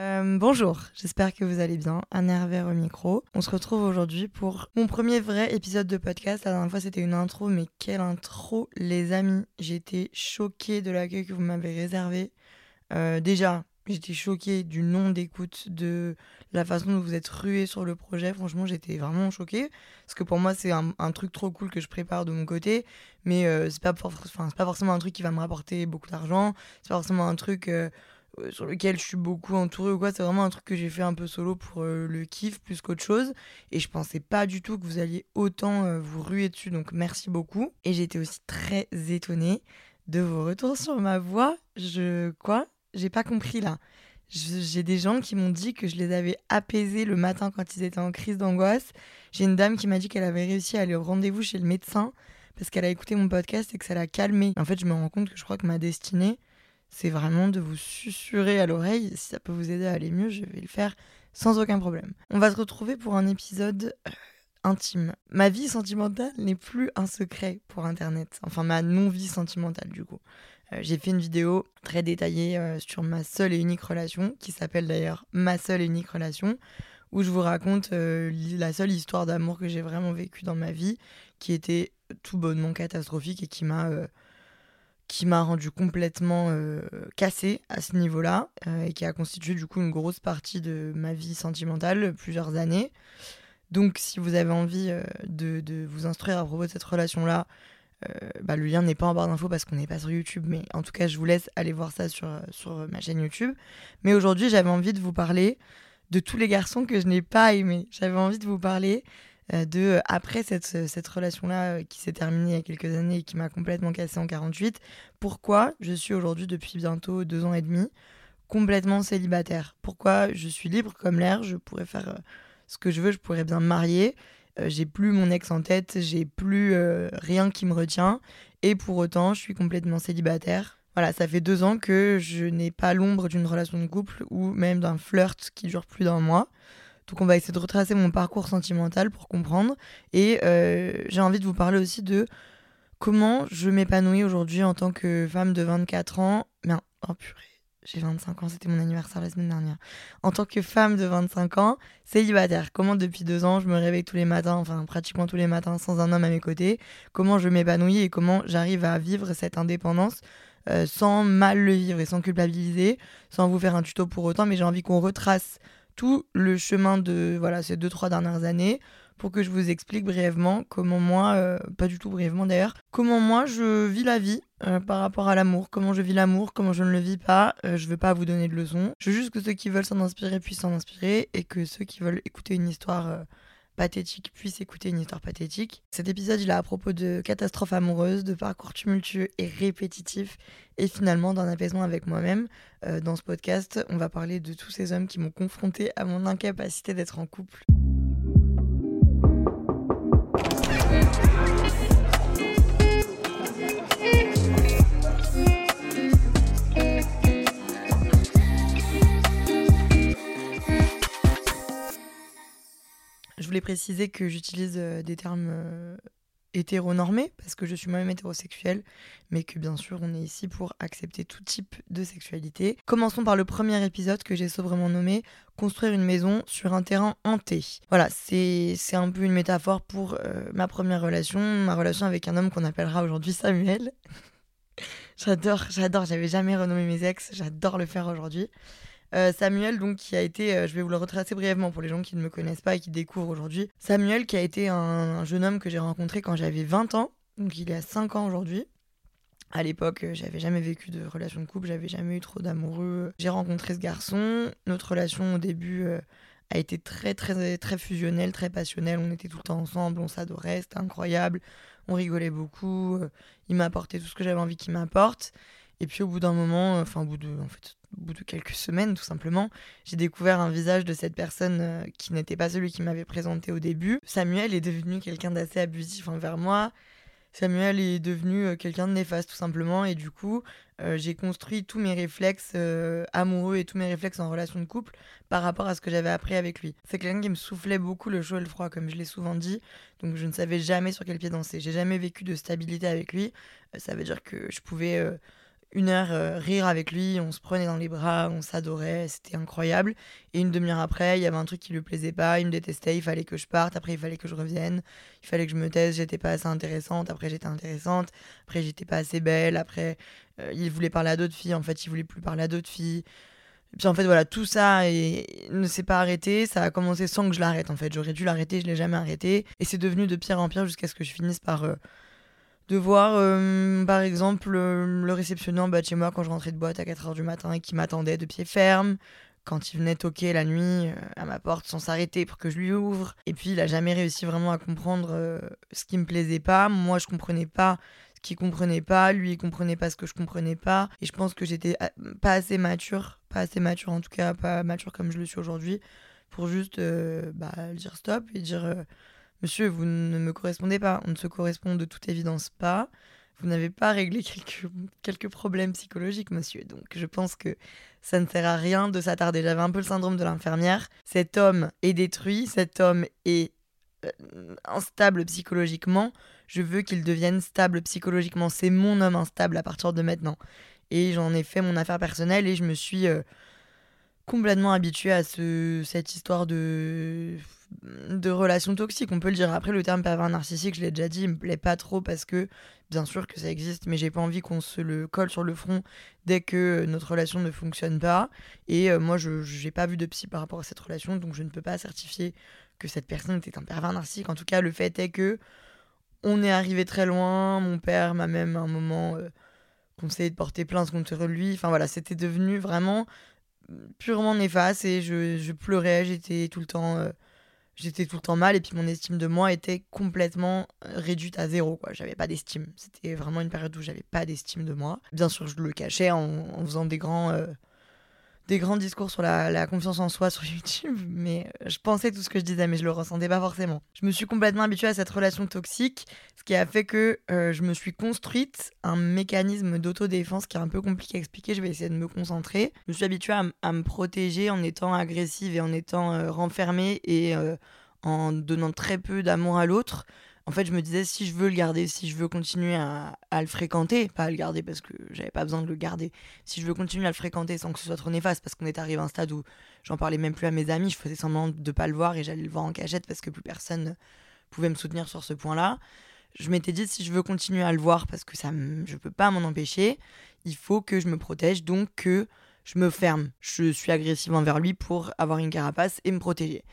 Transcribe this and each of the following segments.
Euh, bonjour, j'espère que vous allez bien. Un Hervé au micro. On se retrouve aujourd'hui pour mon premier vrai épisode de podcast. La dernière fois, c'était une intro, mais quelle intro, les amis. J'étais choquée de l'accueil que vous m'avez réservé. Euh, déjà, j'étais choquée du nom d'écoute, de la façon dont vous êtes rué sur le projet. Franchement, j'étais vraiment choquée. Parce que pour moi, c'est un, truc trop cool que je prépare de mon côté. Mais euh, c'est pas, forcément un truc qui va me rapporter beaucoup d'argent. C'est pas forcément un truc. Euh, sur lequel je suis beaucoup entourée ou quoi. C'est vraiment un truc que j'ai fait un peu solo pour euh, le kiff plus qu'autre chose. Et je pensais pas du tout que vous alliez autant euh, vous ruer dessus. Donc merci beaucoup. Et j'étais aussi très étonnée de vos retours sur ma voix. Je. Quoi? J'ai pas compris là. J'ai des gens qui m'ont dit que je les avais apaisés le matin quand ils étaient en crise d'angoisse. J'ai une dame qui m'a dit qu'elle avait réussi à aller au rendez-vous chez le médecin parce qu'elle a écouté mon podcast et que ça l'a calmée. En fait, je me rends compte que je crois que ma destinée, c'est vraiment de vous susurrer à l'oreille. Si ça peut vous aider à aller mieux, je vais le faire sans aucun problème. On va se retrouver pour un épisode euh, intime. Ma vie sentimentale n'est plus un secret pour Internet. Enfin, ma non-vie sentimentale, du coup. Euh, j'ai fait une vidéo très détaillée euh, sur ma seule et unique relation, qui s'appelle d'ailleurs Ma seule et unique relation, où je vous raconte la seule histoire d'amour que j'ai vraiment vécue dans ma vie, qui était tout bonnement catastrophique et qui m'a qui m'a rendu complètement euh, cassée à ce niveau-là euh, et qui a constitué du coup une grosse partie de ma vie sentimentale, plusieurs années. Donc si vous avez envie euh, de, vous instruire à propos de cette relation-là, bah, le lien n'est pas en barre d'infos parce qu'on n'est pas sur YouTube, mais en tout cas je vous laisse aller voir ça sur, sur ma chaîne YouTube. Mais aujourd'hui j'avais envie de vous parler de tous les garçons que je n'ai pas aimés. J'avais envie de vous parler de euh, après cette, cette relation-là euh, qui s'est terminée il y a quelques années et qui m'a complètement cassée en 48, pourquoi je suis aujourd'hui depuis bientôt deux ans et demi complètement célibataire? Pourquoi je suis libre comme l'air, je pourrais faire ce que je veux, je pourrais bien me marier, j'ai plus mon ex en tête, j'ai plus rien qui me retient et pour autant je suis complètement célibataire. Voilà, ça fait deux ans que je n'ai pas l'ombre d'une relation de couple ou même d'un flirt qui dure plus d'un mois. Donc on va essayer de retracer mon parcours sentimental pour comprendre. Et euh, j'ai envie de vous parler aussi de comment je m'épanouis aujourd'hui en tant que femme de 24 ans. Bien, oh purée, j'ai 25 ans, c'était mon anniversaire la semaine dernière. En tant que femme de 25 ans, célibataire. Comment depuis deux ans je me réveille tous les matins, enfin pratiquement tous les matins sans un homme à mes côtés? Comment je m'épanouis et comment j'arrive à vivre cette indépendance. Euh, sans mal le vivre et sans culpabiliser, sans vous faire un tuto pour autant, mais j'ai envie qu'on retrace tout le chemin de voilà ces deux trois dernières années pour que je vous explique brièvement comment moi, euh, pas du tout brièvement d'ailleurs, comment moi je vis la vie euh, par rapport à l'amour, comment je vis l'amour, comment je ne le vis pas. Euh, je veux pas vous donner de leçons. Je veux juste que ceux qui veulent s'en inspirer puissent s'en inspirer et que ceux qui veulent écouter une histoire pathétique puisse écouter une histoire pathétique. Cet épisode, il est à propos de catastrophes amoureuses, de parcours tumultueux et répétitifs, et finalement d'un apaisement avec moi-même. Euh, dans ce podcast, on va parler de tous ces hommes qui m'ont confronté à mon incapacité d'être en couple. Voulais préciser que j'utilise euh, des termes euh, hétéronormés parce que je suis moi-même hétérosexuelle, mais que bien sûr on est ici pour accepter tout type de sexualité. Commençons par le premier épisode que j'ai sobrement nommé Construire une maison sur un terrain hanté. Voilà, c'est un peu une métaphore pour euh, ma première relation, ma relation avec un homme qu'on appellera aujourd'hui Samuel. j'adore, j'adore, j'avais jamais renommé mes ex, j'adore le faire aujourd'hui. Euh, Samuel, donc, qui a été, euh, je vais vous le retracer brièvement pour les gens qui ne me connaissent pas et qui découvrent aujourd'hui. Samuel, qui a été un, jeune homme que j'ai rencontré quand j'avais 20 ans, donc il est à 5 ans aujourd'hui. À l'époque, euh, j'avais jamais vécu de relation de couple, j'avais jamais eu trop d'amoureux. J'ai rencontré ce garçon. Notre relation au début a été très, très, très fusionnelle, très passionnelle. On était tout le temps ensemble, on s'adorait, c'était incroyable. On rigolait beaucoup. Il m'a apporté tout ce que j'avais envie qu'il m'apporte. Et puis au bout d'un moment, enfin au bout de, en fait, au bout de quelques semaines tout simplement, j'ai découvert un visage de cette personne euh, qui n'était pas celui qui m'avait présenté au début. Samuel est devenu quelqu'un d'assez abusif envers moi. Samuel est devenu euh, quelqu'un de néfaste tout simplement et du coup euh, j'ai construit tous mes réflexes amoureux et tous mes réflexes en relation de couple par rapport à ce que j'avais appris avec lui. C'est quelqu'un qui me soufflait beaucoup le chaud et le froid comme je l'ai souvent dit donc je ne savais jamais sur quel pied danser. J'ai jamais vécu de stabilité avec lui. ça veut dire que je pouvais une heure euh, rire avec lui, on se prenait dans les bras, on s'adorait, c'était incroyable. Et une demi-heure après, il y avait un truc qui lui plaisait pas, il me détestait, il fallait que je parte, après il fallait que je revienne, il fallait que je me taise, j'étais pas assez intéressante, après j'étais intéressante, après j'étais pas assez belle, après euh, il voulait parler à d'autres filles, en fait il voulait plus parler à d'autres filles. Et puis en fait voilà, tout ça ne s'est pas arrêté, ça a commencé sans que je l'arrête en fait. J'aurais dû l'arrêter, je l'ai jamais arrêté. Et c'est devenu de pire en pire jusqu'à ce que je finisse par... Euh, de voir euh, par exemple euh, le réceptionnant de chez moi quand je rentrais de boîte à 4h du matin et qui m'attendait de pied ferme. Quand il venait toquer la nuit euh, à ma porte sans s'arrêter pour que je lui ouvre. Et puis il a jamais réussi vraiment à comprendre ce qui me plaisait pas. Moi je comprenais pas ce qu'il comprenait pas. Lui il comprenait pas ce que je comprenais pas. Et je pense que j'étais pas assez mature pas assez mature en tout cas pas mature comme je le suis aujourd'hui pour juste bah, dire stop et dire Monsieur, vous ne me correspondez pas, on ne se correspond de toute évidence pas. Vous n'avez pas réglé quelques, quelques problèmes psychologiques, monsieur. Donc je pense que ça ne sert à rien de s'attarder. J'avais un peu le syndrome de l'infirmière. Cet homme est détruit, cet homme est euh, instable psychologiquement. Je veux qu'il devienne stable psychologiquement. C'est mon homme instable à partir de maintenant. Et j'en ai fait mon affaire personnelle et je me suis euh, complètement habituée à ce, cette histoire de de relations toxiques, on peut le dire. Après, le terme pervers narcissique, je l'ai déjà dit, il me plaît pas trop parce que, bien sûr que ça existe, mais j'ai pas envie qu'on se le colle sur le front dès que notre relation ne fonctionne pas. Et euh, moi, je n'ai pas vu de psy par rapport à cette relation, donc je ne peux pas certifier que cette personne était un pervers narcissique. En tout cas, le fait est que on est arrivé très loin. Mon père m'a même un moment euh, conseillé de porter plainte contre lui. Enfin voilà, c'était devenu vraiment purement néfaste et je, pleurais, j'étais tout le temps. Euh, j'étais tout le temps mal et puis mon estime de moi était complètement réduite à zéro quoi j'avais pas d'estime c'était vraiment une période où j'avais pas d'estime de moi bien sûr je le cachais en, faisant des grands euh, des grands discours sur la, confiance en soi sur YouTube, mais euh, je pensais tout ce que je disais, mais je le ressentais pas forcément. Je me suis complètement habituée à cette relation toxique, ce qui a fait que je me suis construite un mécanisme d'autodéfense qui est un peu compliqué à expliquer, je vais essayer de me concentrer. Je me suis habituée à, me protéger en étant agressive et en étant renfermée et en donnant très peu d'amour à l'autre. En fait, je me disais, si je veux le garder, si je veux continuer à, le fréquenter, pas à le garder parce que j'avais pas besoin de le garder, si je veux continuer à le fréquenter sans que ce soit trop néfaste, parce qu'on est arrivé à un stade où j'en parlais même plus à mes amis, je faisais semblant de pas le voir et j'allais le voir en cachette parce que plus personne pouvait me soutenir sur ce point-là. Je m'étais dit, si je veux continuer à le voir parce que ça, je peux pas m'en empêcher, il faut que je me protège, donc que je me ferme. Je suis agressive envers lui pour avoir une carapace et me protéger.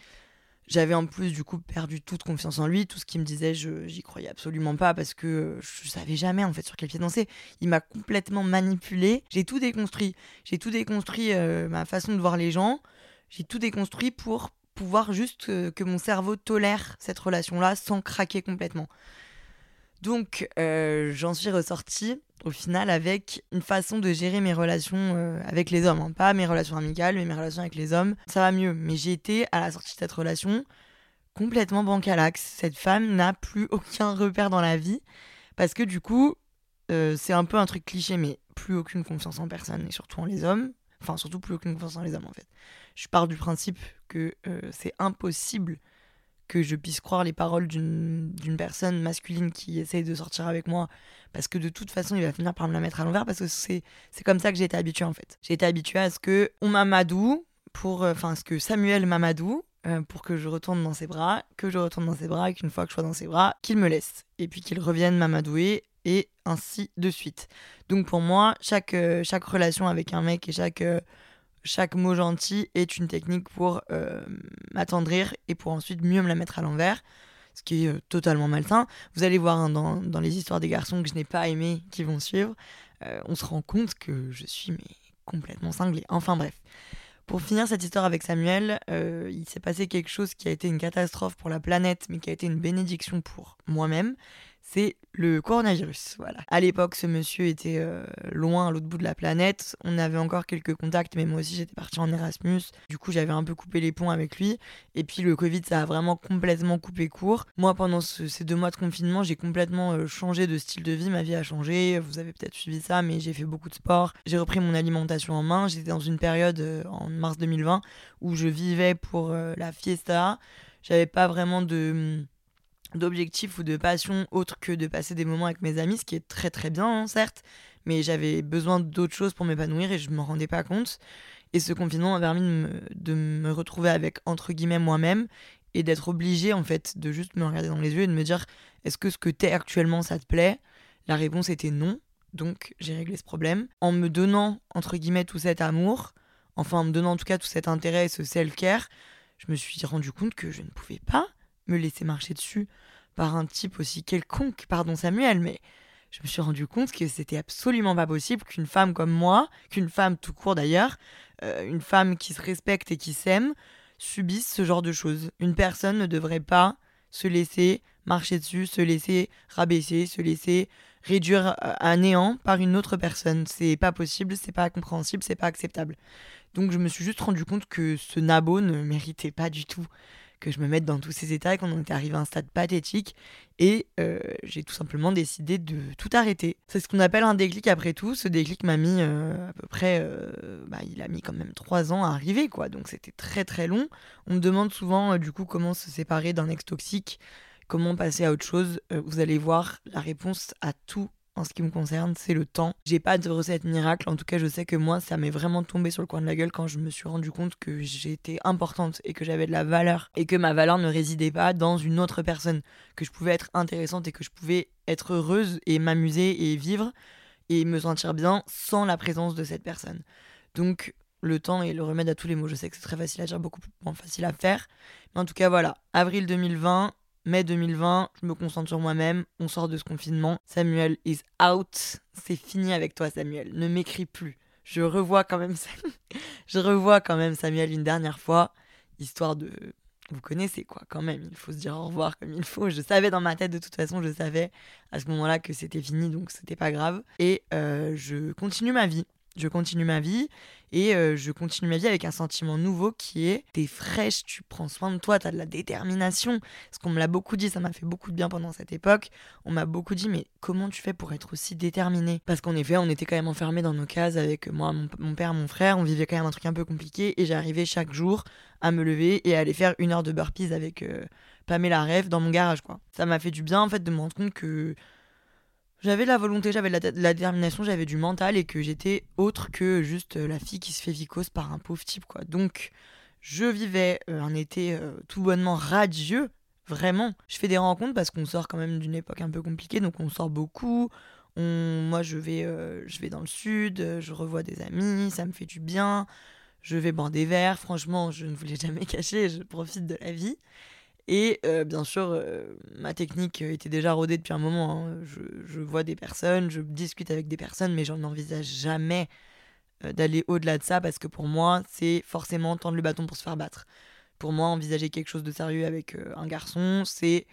J'avais en plus du coup perdu toute confiance en lui, tout ce qu'il me disait, je j'y croyais absolument pas parce que je savais jamais en fait sur quel pied danser. Il m'a complètement manipulé. J'ai tout déconstruit. J'ai tout déconstruit euh, ma façon de voir les gens. J'ai tout déconstruit pour pouvoir juste euh, que mon cerveau tolère cette relation-là sans craquer complètement. Donc euh, j'en suis ressortie au final avec une façon de gérer mes relations euh, avec les hommes. Hein. Pas mes relations amicales, mais mes relations avec les hommes. Ça va mieux. Mais j'ai été à la sortie de cette relation complètement bancalax. Cette femme n'a plus aucun repère dans la vie. Parce que du coup, euh, c'est un peu un truc cliché, mais plus aucune confiance en personne, et surtout en les hommes. Enfin, surtout plus aucune confiance en les hommes, en fait. Je pars du principe que c'est impossible que je puisse croire les paroles d'une personne masculine qui essaye de sortir avec moi parce que de toute façon il va finir par me la mettre à l'envers parce que c'est comme ça que j'ai été habituée en fait. J'ai été habituée à ce que on m'amadoue pour euh, enfin ce que Samuel m'amadoue euh, pour que je retourne dans ses bras, que je retourne dans ses bras et qu'une fois que je sois dans ses bras, qu'il me laisse et puis qu'il revienne m'amadouer et ainsi de suite. Donc pour moi, chaque, euh, chaque relation avec un mec et chaque chaque mot gentil est une technique pour euh, m'attendrir et pour ensuite mieux me la mettre à l'envers, ce qui est euh, totalement malsain. Vous allez voir hein, dans, les histoires des garçons que je n'ai pas aimé qui vont suivre, euh, on se rend compte que je suis mais, complètement cinglée. Enfin bref. Pour finir cette histoire avec Samuel, il s'est passé quelque chose qui a été une catastrophe pour la planète, mais qui a été une bénédiction pour moi-même. C'est le coronavirus. Voilà. À l'époque, ce monsieur était euh, loin à l'autre bout de la planète. On avait encore quelques contacts, mais moi aussi j'étais partie en Erasmus. Du coup, j'avais un peu coupé les ponts avec lui. Et puis le Covid, ça a vraiment complètement coupé court. Moi, pendant ces deux mois de confinement, j'ai complètement euh, changé de style de vie. Ma vie a changé. Vous avez peut-être suivi ça, mais j'ai fait beaucoup de sport. J'ai repris mon alimentation en main. J'étais dans une période euh, en mars 2020 où je vivais pour la fiesta. J'avais pas vraiment de d'objectifs ou de passion autre que de passer des moments avec mes amis, ce qui est très très bien, hein, certes, mais j'avais besoin d'autres choses pour m'épanouir et je ne m'en rendais pas compte. Et ce confinement m'a permis de me, retrouver avec, entre guillemets, moi-même et d'être obligée, en fait, de juste me regarder dans les yeux et de me dire est-ce que ce que t'es actuellement, ça te plaît? La réponse était non, donc j'ai réglé ce problème. En me donnant, entre guillemets, tout cet amour, enfin en me donnant en tout cas tout cet intérêt et ce self-care, je me suis rendu compte que je ne pouvais pas me laisser marcher dessus par un type aussi quelconque, pardon Samuel, mais je me suis rendu compte que c'était absolument pas possible qu'une femme comme moi, qu'une femme tout court d'ailleurs, euh, une femme qui se respecte et qui s'aime, subisse ce genre de choses. Une personne ne devrait pas se laisser marcher dessus, se laisser rabaisser, se laisser réduire à néant par une autre personne. C'est pas possible, c'est pas compréhensible, c'est pas acceptable. Donc je me suis juste rendu compte que ce nabo ne méritait pas du tout que je me mette dans tous ces états et qu'on en arrivé à un stade pathétique. Et euh, j'ai tout simplement décidé de tout arrêter. C'est ce qu'on appelle un déclic après tout. Ce déclic m'a mis euh, à peu près. Euh, bah, il a mis quand même trois ans à arriver, quoi. Donc c'était très très long. On me demande souvent, du coup, comment se séparer d'un ex toxique, comment passer à autre chose. vous allez voir, la réponse à tout en ce qui me concerne, c'est le temps. J'ai pas de recette miracle, en tout cas je sais que moi ça m'est vraiment tombé sur le coin de la gueule quand je me suis rendu compte que j'étais importante et que j'avais de la valeur et que ma valeur ne résidait pas dans une autre personne, que je pouvais être intéressante et que je pouvais être heureuse et m'amuser et vivre et me sentir bien sans la présence de cette personne. Donc le temps est le remède à tous les maux. Je sais que c'est très facile à dire, beaucoup moins facile à faire. Mais en tout cas voilà, avril 2020, mai 2020, je me concentre sur moi-même, on sort de ce confinement. Samuel is out. C'est fini avec toi, Samuel. Ne m'écris plus. Je revois quand même je revois quand même Samuel une dernière fois, histoire de vous connaissez quoi quand même, il faut se dire au revoir comme il faut. Je savais dans ma tête de toute façon, je savais à ce moment-là que c'était fini, donc c'était pas grave. Et euh, je continue ma vie je continue ma vie et euh, je continue ma vie avec un sentiment nouveau qui est t'es fraîche, tu prends soin de toi, t'as de la détermination. Parce qu'on me l'a beaucoup dit, ça m'a fait beaucoup de bien pendant cette époque. On m'a beaucoup dit, mais comment tu fais pour être aussi déterminée? Parce qu'en effet, on était quand même enfermés dans nos cases avec moi, mon, père, mon frère. On vivait quand même un truc un peu compliqué et j'arrivais chaque jour à me lever et à aller faire une heure de burpees avec euh, Pamela Rêve dans mon garage. Ça m'a fait du bien en fait de me rendre compte que j'avais la volonté, j'avais la, détermination, j'avais du mental et que j'étais autre que juste euh, la fille qui se fait vicose par un pauvre type, quoi. Donc, je vivais euh, un été euh, tout bonnement radieux, vraiment. Je fais des rencontres parce qu'on sort quand même d'une époque un peu compliquée, donc on sort beaucoup. On... Moi, je vais, je vais dans le sud, je revois des amis, ça me fait du bien. Je vais boire des verres, franchement, je ne voulais jamais cacher, je profite de la vie. Et euh, bien sûr, euh, ma technique était déjà rodée depuis un moment. Hein. Je, vois des personnes, je discute avec des personnes, mais j'en envisage jamais euh, d'aller au-delà de ça parce que pour moi, c'est forcément tendre le bâton pour se faire battre. Pour moi, envisager quelque chose de sérieux avec un garçon, c'est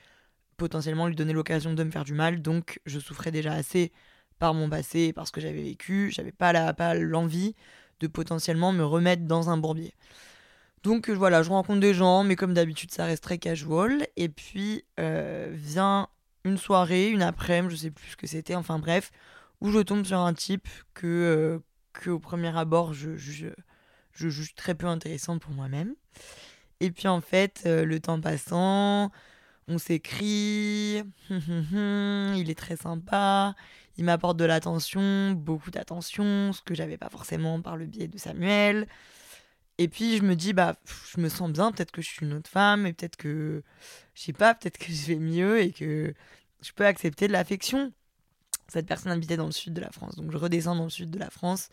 potentiellement lui donner l'occasion de me faire du mal. Donc, je souffrais déjà assez par mon passé et par ce que j'avais vécu. J'avais pas pas l'envie de potentiellement me remettre dans un bourbier. Donc euh, voilà, je rencontre des gens, mais comme d'habitude, ça reste très casual. Et puis euh, vient une soirée, une après-midi, je sais plus ce que c'était, enfin bref, où je tombe sur un type que, euh, au premier abord, je, je, je juge très peu intéressant pour moi-même. Et puis en fait, le temps passant, on s'écrit, il est très sympa, il m'apporte de l'attention, beaucoup d'attention, ce que j'avais pas forcément par le biais de Samuel. Et puis je me dis, bah, je me sens bien, peut-être que je suis une autre femme, et peut-être que, je sais pas, peut-être que je vais mieux et que je peux accepter de l'affection. Cette personne habitait dans le sud de la France, donc je redescends dans le sud de la France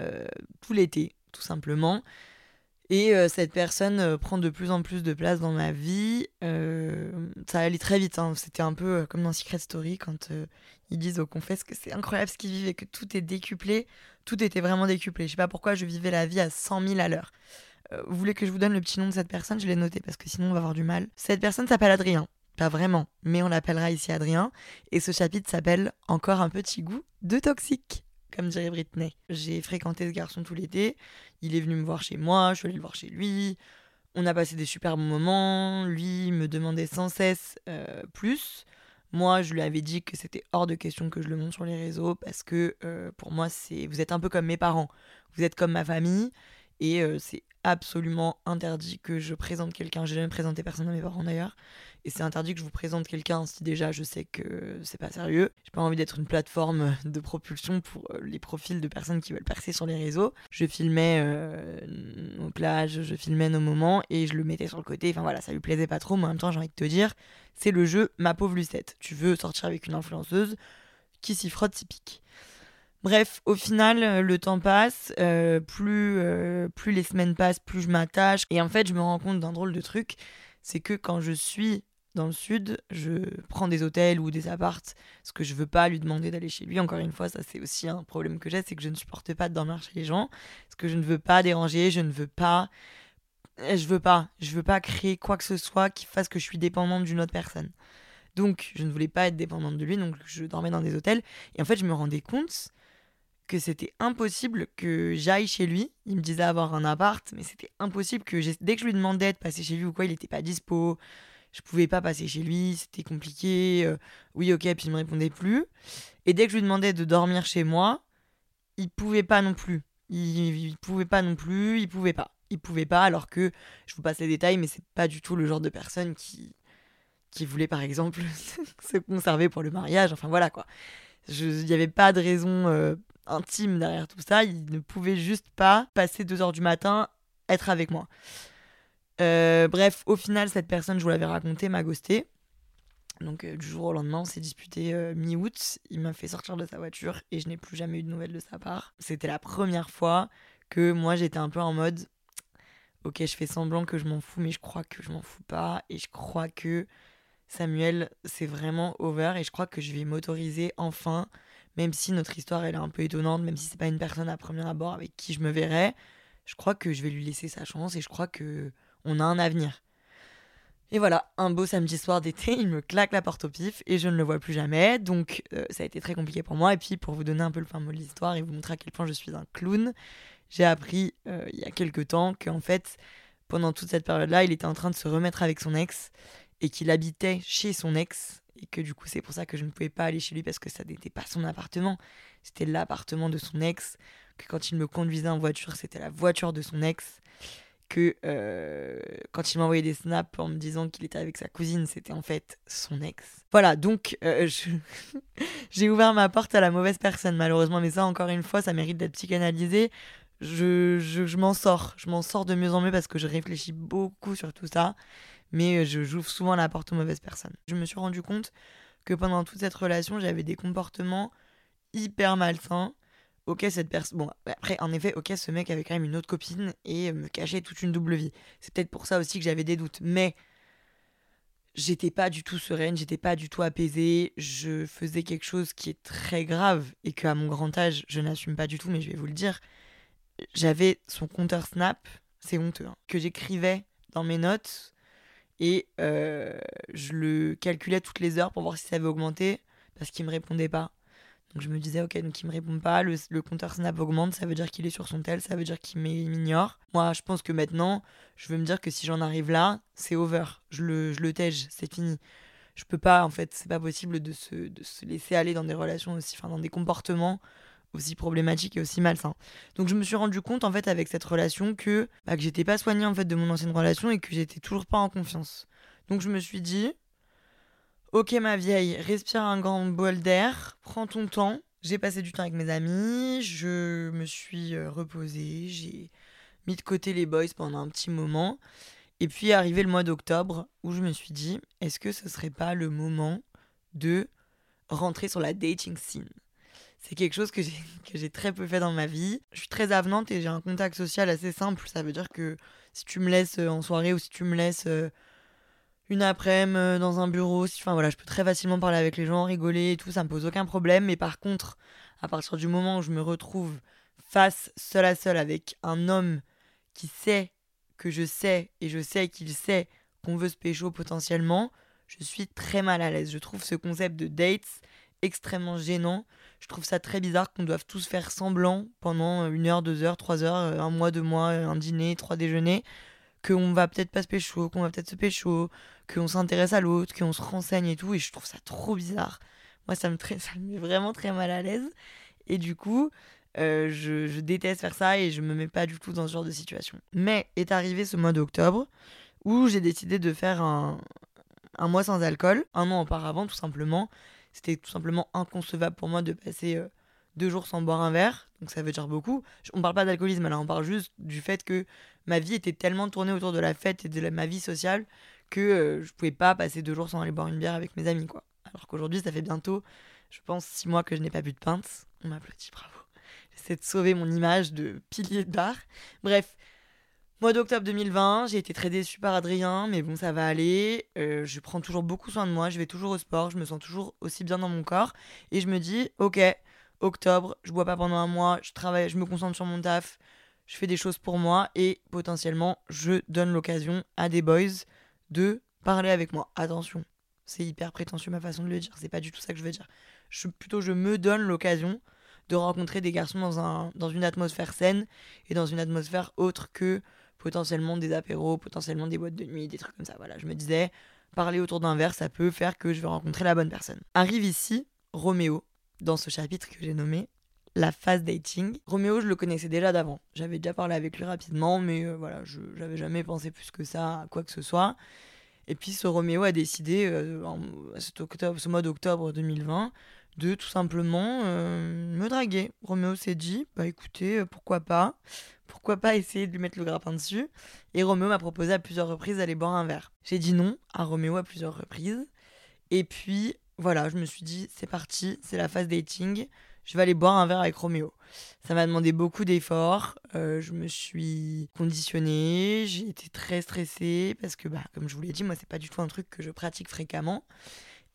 euh, tout l'été, tout simplement. Et euh, cette personne euh, prend de plus en plus de place dans ma vie. ça allait très vite, hein. c'était un peu comme dans Secret Story quand ils disent aux confesses que c'est incroyable ce qu'ils vivent et que tout est décuplé tout était vraiment décuplé. Je sais pas pourquoi je vivais la vie à 100 000 à l'heure. Euh, vous voulez que je vous donne le petit nom de cette personne? Je l'ai noté parce que sinon on va avoir du mal. Cette personne s'appelle Adrien. pas vraiment, mais on l'appellera ici Adrien. Et ce chapitre s'appelle Encore un petit goût de toxique, comme dirait Britney. J'ai fréquenté ce garçon tout l'été. Il est venu me voir chez moi, je suis allée le voir chez lui. On a passé des super bons moments. Lui me demandait sans cesse euh, plus. Moi, je lui avais dit que c'était hors de question que je le montre sur les réseaux parce que euh, pour moi, c'est vous êtes un peu comme mes parents. Vous êtes comme ma famille et c'est absolument interdit que je présente quelqu'un. J'ai jamais présenté personne à mes parents d'ailleurs. Et c'est interdit que je vous présente quelqu'un si déjà je sais que c'est pas sérieux. J'ai pas envie d'être une plateforme de propulsion pour les profils de personnes qui veulent percer sur les réseaux. Je filmais euh, nos je filmais nos moments et je le mettais sur le côté. Enfin voilà, ça lui plaisait pas trop, mais en même temps, j'ai envie de te dire, c'est le jeu Ma pauvre Lucette. Tu veux sortir avec une influenceuse qui s'y frotte, s'y pique. Bref, au final, euh, le temps passe, euh, plus, euh, plus les semaines passent, plus je m'attache. Et en fait, je me rends compte d'un drôle de truc, c'est que quand je suis dans le sud, je prends des hôtels ou des appartes, parce que je veux pas lui demander d'aller chez lui. Encore une fois, ça c'est aussi un problème que j'ai, c'est que je ne supporte pas de dormir chez les gens, parce que je ne veux pas déranger, je ne veux pas... Je veux pas, je veux pas créer quoi que ce soit qui fasse que je suis dépendante d'une autre personne. Donc, je ne voulais pas être dépendante de lui, donc je dormais dans des hôtels. Et en fait, je me rendais compte que c'était impossible que j'aille chez lui. Il me disait avoir un appart, mais c'était impossible que dès que je lui demandais de passer chez lui ou quoi, il n'était pas dispo. Je pouvais pas passer chez lui, c'était compliqué. Euh, oui, ok, puis il me répondait plus. Et dès que je lui demandais de dormir chez moi, il pouvait pas non plus. Il, il pouvait pas non plus, il pouvait pas. Il pouvait pas, alors que je vous passe les détails, mais c'est pas du tout le genre de personne qui, qui voulait par exemple se conserver pour le mariage. Enfin voilà quoi. Il n'y avait pas de raison euh, intime derrière tout ça. Il ne pouvait juste pas passer 2 heures du matin, être avec moi. Euh, bref, au final, cette personne, je vous l'avais raconté, m'a ghosté. Donc euh, du jour au lendemain, on s'est disputé euh, mi-août. Il m'a fait sortir de sa voiture et je n'ai plus jamais eu de nouvelles de sa part. C'était la première fois que moi j'étais un peu en mode ok, je fais semblant que je m'en fous, mais je crois que je m'en fous pas et je crois que Samuel, c'est vraiment over et je crois que je vais m'autoriser enfin même si notre histoire elle est un peu étonnante, même si c'est pas une personne à premier abord avec qui je me verrais, je crois que je vais lui laisser sa chance et je crois que on a un avenir. Et voilà, un beau samedi soir d'été, il me claque la porte au pif et je ne le vois plus jamais. Donc euh, ça a été très compliqué pour moi. Et puis pour vous donner un peu le fin mot de l'histoire et vous montrer à quel point je suis un clown, j'ai appris euh, il y a quelques temps qu'en fait, pendant toute cette période-là, il était en train de se remettre avec son ex et qu'il habitait chez son ex et que du coup c'est pour ça que je ne pouvais pas aller chez lui parce que ça n'était pas son appartement, c'était l'appartement de son ex, que quand il me conduisait en voiture c'était la voiture de son ex, que euh, quand il m'envoyait des snaps en me disant qu'il était avec sa cousine c'était en fait son ex. Voilà donc euh, j'ai ouvert ma porte à la mauvaise personne malheureusement mais ça encore une fois ça mérite d'être psychanalysé. Je, je, m'en sors, je m'en sors de mieux en mieux parce que je réfléchis beaucoup sur tout ça mais euh, je j'ouvre souvent la porte aux mauvaises personnes. Je me suis rendu compte que pendant toute cette relation, j'avais des comportements hyper malsains. Ok, cette personne. Bon, après, en effet, ok, ce mec avait quand même une autre copine et me cachait toute une double vie. C'est peut-être pour ça aussi que j'avais des doutes. Mais j'étais pas du tout sereine, j'étais pas du tout apaisée. Je faisais quelque chose qui est très grave et que à mon grand âge, je n'assume pas du tout, mais je vais vous le dire. J'avais son compteur Snap, c'est honteux, hein, que j'écrivais dans mes notes et euh, je le calculais toutes les heures pour voir si ça avait augmenté parce qu'il me répondait pas. Donc je me disais, ok, donc il me répond pas, le, compteur Snap augmente, ça veut dire qu'il est sur son tel, ça veut dire qu'il m'ignore. Moi, je pense que maintenant, je veux me dire que si j'en arrive là, c'est over. Je le, je le tège, c'est fini. Je peux pas, en fait, c'est pas possible de se, de se laisser aller dans des relations aussi, enfin, dans des comportements aussi problématique et aussi malsain. Donc je me suis rendu compte en fait avec cette relation que bah, que j'étais pas soignée en fait de mon ancienne relation et que j'étais toujours pas en confiance. Donc je me suis dit OK ma vieille, respire un grand bol d'air, prends ton temps. J'ai passé du temps avec mes amis, je me suis euh, reposée, j'ai mis de côté les boys pendant un petit moment et puis arrivé le mois d'octobre où je me suis dit est-ce que ce serait pas le moment de rentrer sur la dating scene? C'est quelque chose que j'ai très peu fait dans ma vie. Je suis très avenante et j'ai un contact social assez simple. Ça veut dire que si tu me laisses euh, en soirée ou si tu me laisses euh, une après-midi euh, dans un bureau, enfin voilà, je peux très facilement parler avec les gens, rigoler et tout, ça me pose aucun problème. Mais par contre, à partir du moment où je me retrouve face seul à seul avec un homme qui sait que je sais et je sais qu'il sait qu'on veut se pécho potentiellement, je suis très mal à l'aise. Je trouve ce concept de dates extrêmement gênant. Je trouve ça très bizarre qu'on doive tous faire semblant pendant une heure, deux heures, trois heures, un mois, deux mois, un dîner, trois déjeuners, qu'on va peut-être pas se pécho, qu'on va peut-être se pécho, qu'on s'intéresse à l'autre, qu'on se renseigne et tout. Et je trouve ça trop bizarre. Moi, ça me, ça me met vraiment très mal à l'aise. Et du coup, euh, je, déteste faire ça et je me mets pas du tout dans ce genre de situation. Mais est arrivé ce mois d'octobre où j'ai décidé de faire un, un mois sans alcool, un an auparavant tout simplement. C'était tout simplement inconcevable pour moi de passer euh, deux jours sans boire un verre, donc ça veut dire beaucoup. On parle pas d'alcoolisme là, on parle juste du fait que ma vie était tellement tournée autour de la fête et de ma vie sociale que euh, je pouvais pas passer deux jours sans aller boire une bière avec mes amis quoi. Alors qu'aujourd'hui ça fait bientôt, je pense, six mois que je n'ai pas bu de pinte. On m'applaudit, bravo. J'essaie de sauver mon image de pilier de bar. Bref, Mois d'octobre 2020, j'ai été très déçue par Adrien, mais bon, ça va aller. Euh, je prends toujours beaucoup soin de moi, je vais toujours au sport, je me sens toujours aussi bien dans mon corps. Et je me dis, ok, octobre, je bois pas pendant un mois, je travaille, je me concentre sur mon taf, je fais des choses pour moi et potentiellement, je donne l'occasion à des boys de parler avec moi. Attention, c'est hyper prétentieux ma façon de le dire, c'est pas du tout ça que je veux dire. Je, plutôt, je me donne l'occasion de rencontrer des garçons dans, un, dans une atmosphère saine et dans une atmosphère autre que potentiellement des apéros, potentiellement des boîtes de nuit, des trucs comme ça. Voilà, je me disais, parler autour d'un verre, ça peut faire que je vais rencontrer la bonne personne. Arrive ici Roméo, dans ce chapitre que j'ai nommé la phase dating. Roméo, je le connaissais déjà d'avant. J'avais déjà parlé avec lui rapidement, mais euh, voilà, je n'avais jamais pensé plus que ça à quoi que ce soit. Et puis ce Roméo a décidé, euh, en, ce mois d'octobre 2020, de tout simplement euh, me draguer. Roméo s'est dit, bah écoutez, pourquoi pas? Pourquoi pas essayer de lui mettre le grappin dessus? Et Roméo m'a proposé à plusieurs reprises d'aller boire un verre. J'ai dit non à Roméo à plusieurs reprises. Et puis, voilà, je me suis dit, c'est parti, c'est la phase dating, je vais aller boire un verre avec Roméo. Ça m'a demandé beaucoup d'efforts, euh, je me suis conditionnée, j'ai été très stressée parce que, bah, comme je vous l'ai dit, moi, c'est pas du tout un truc que je pratique fréquemment.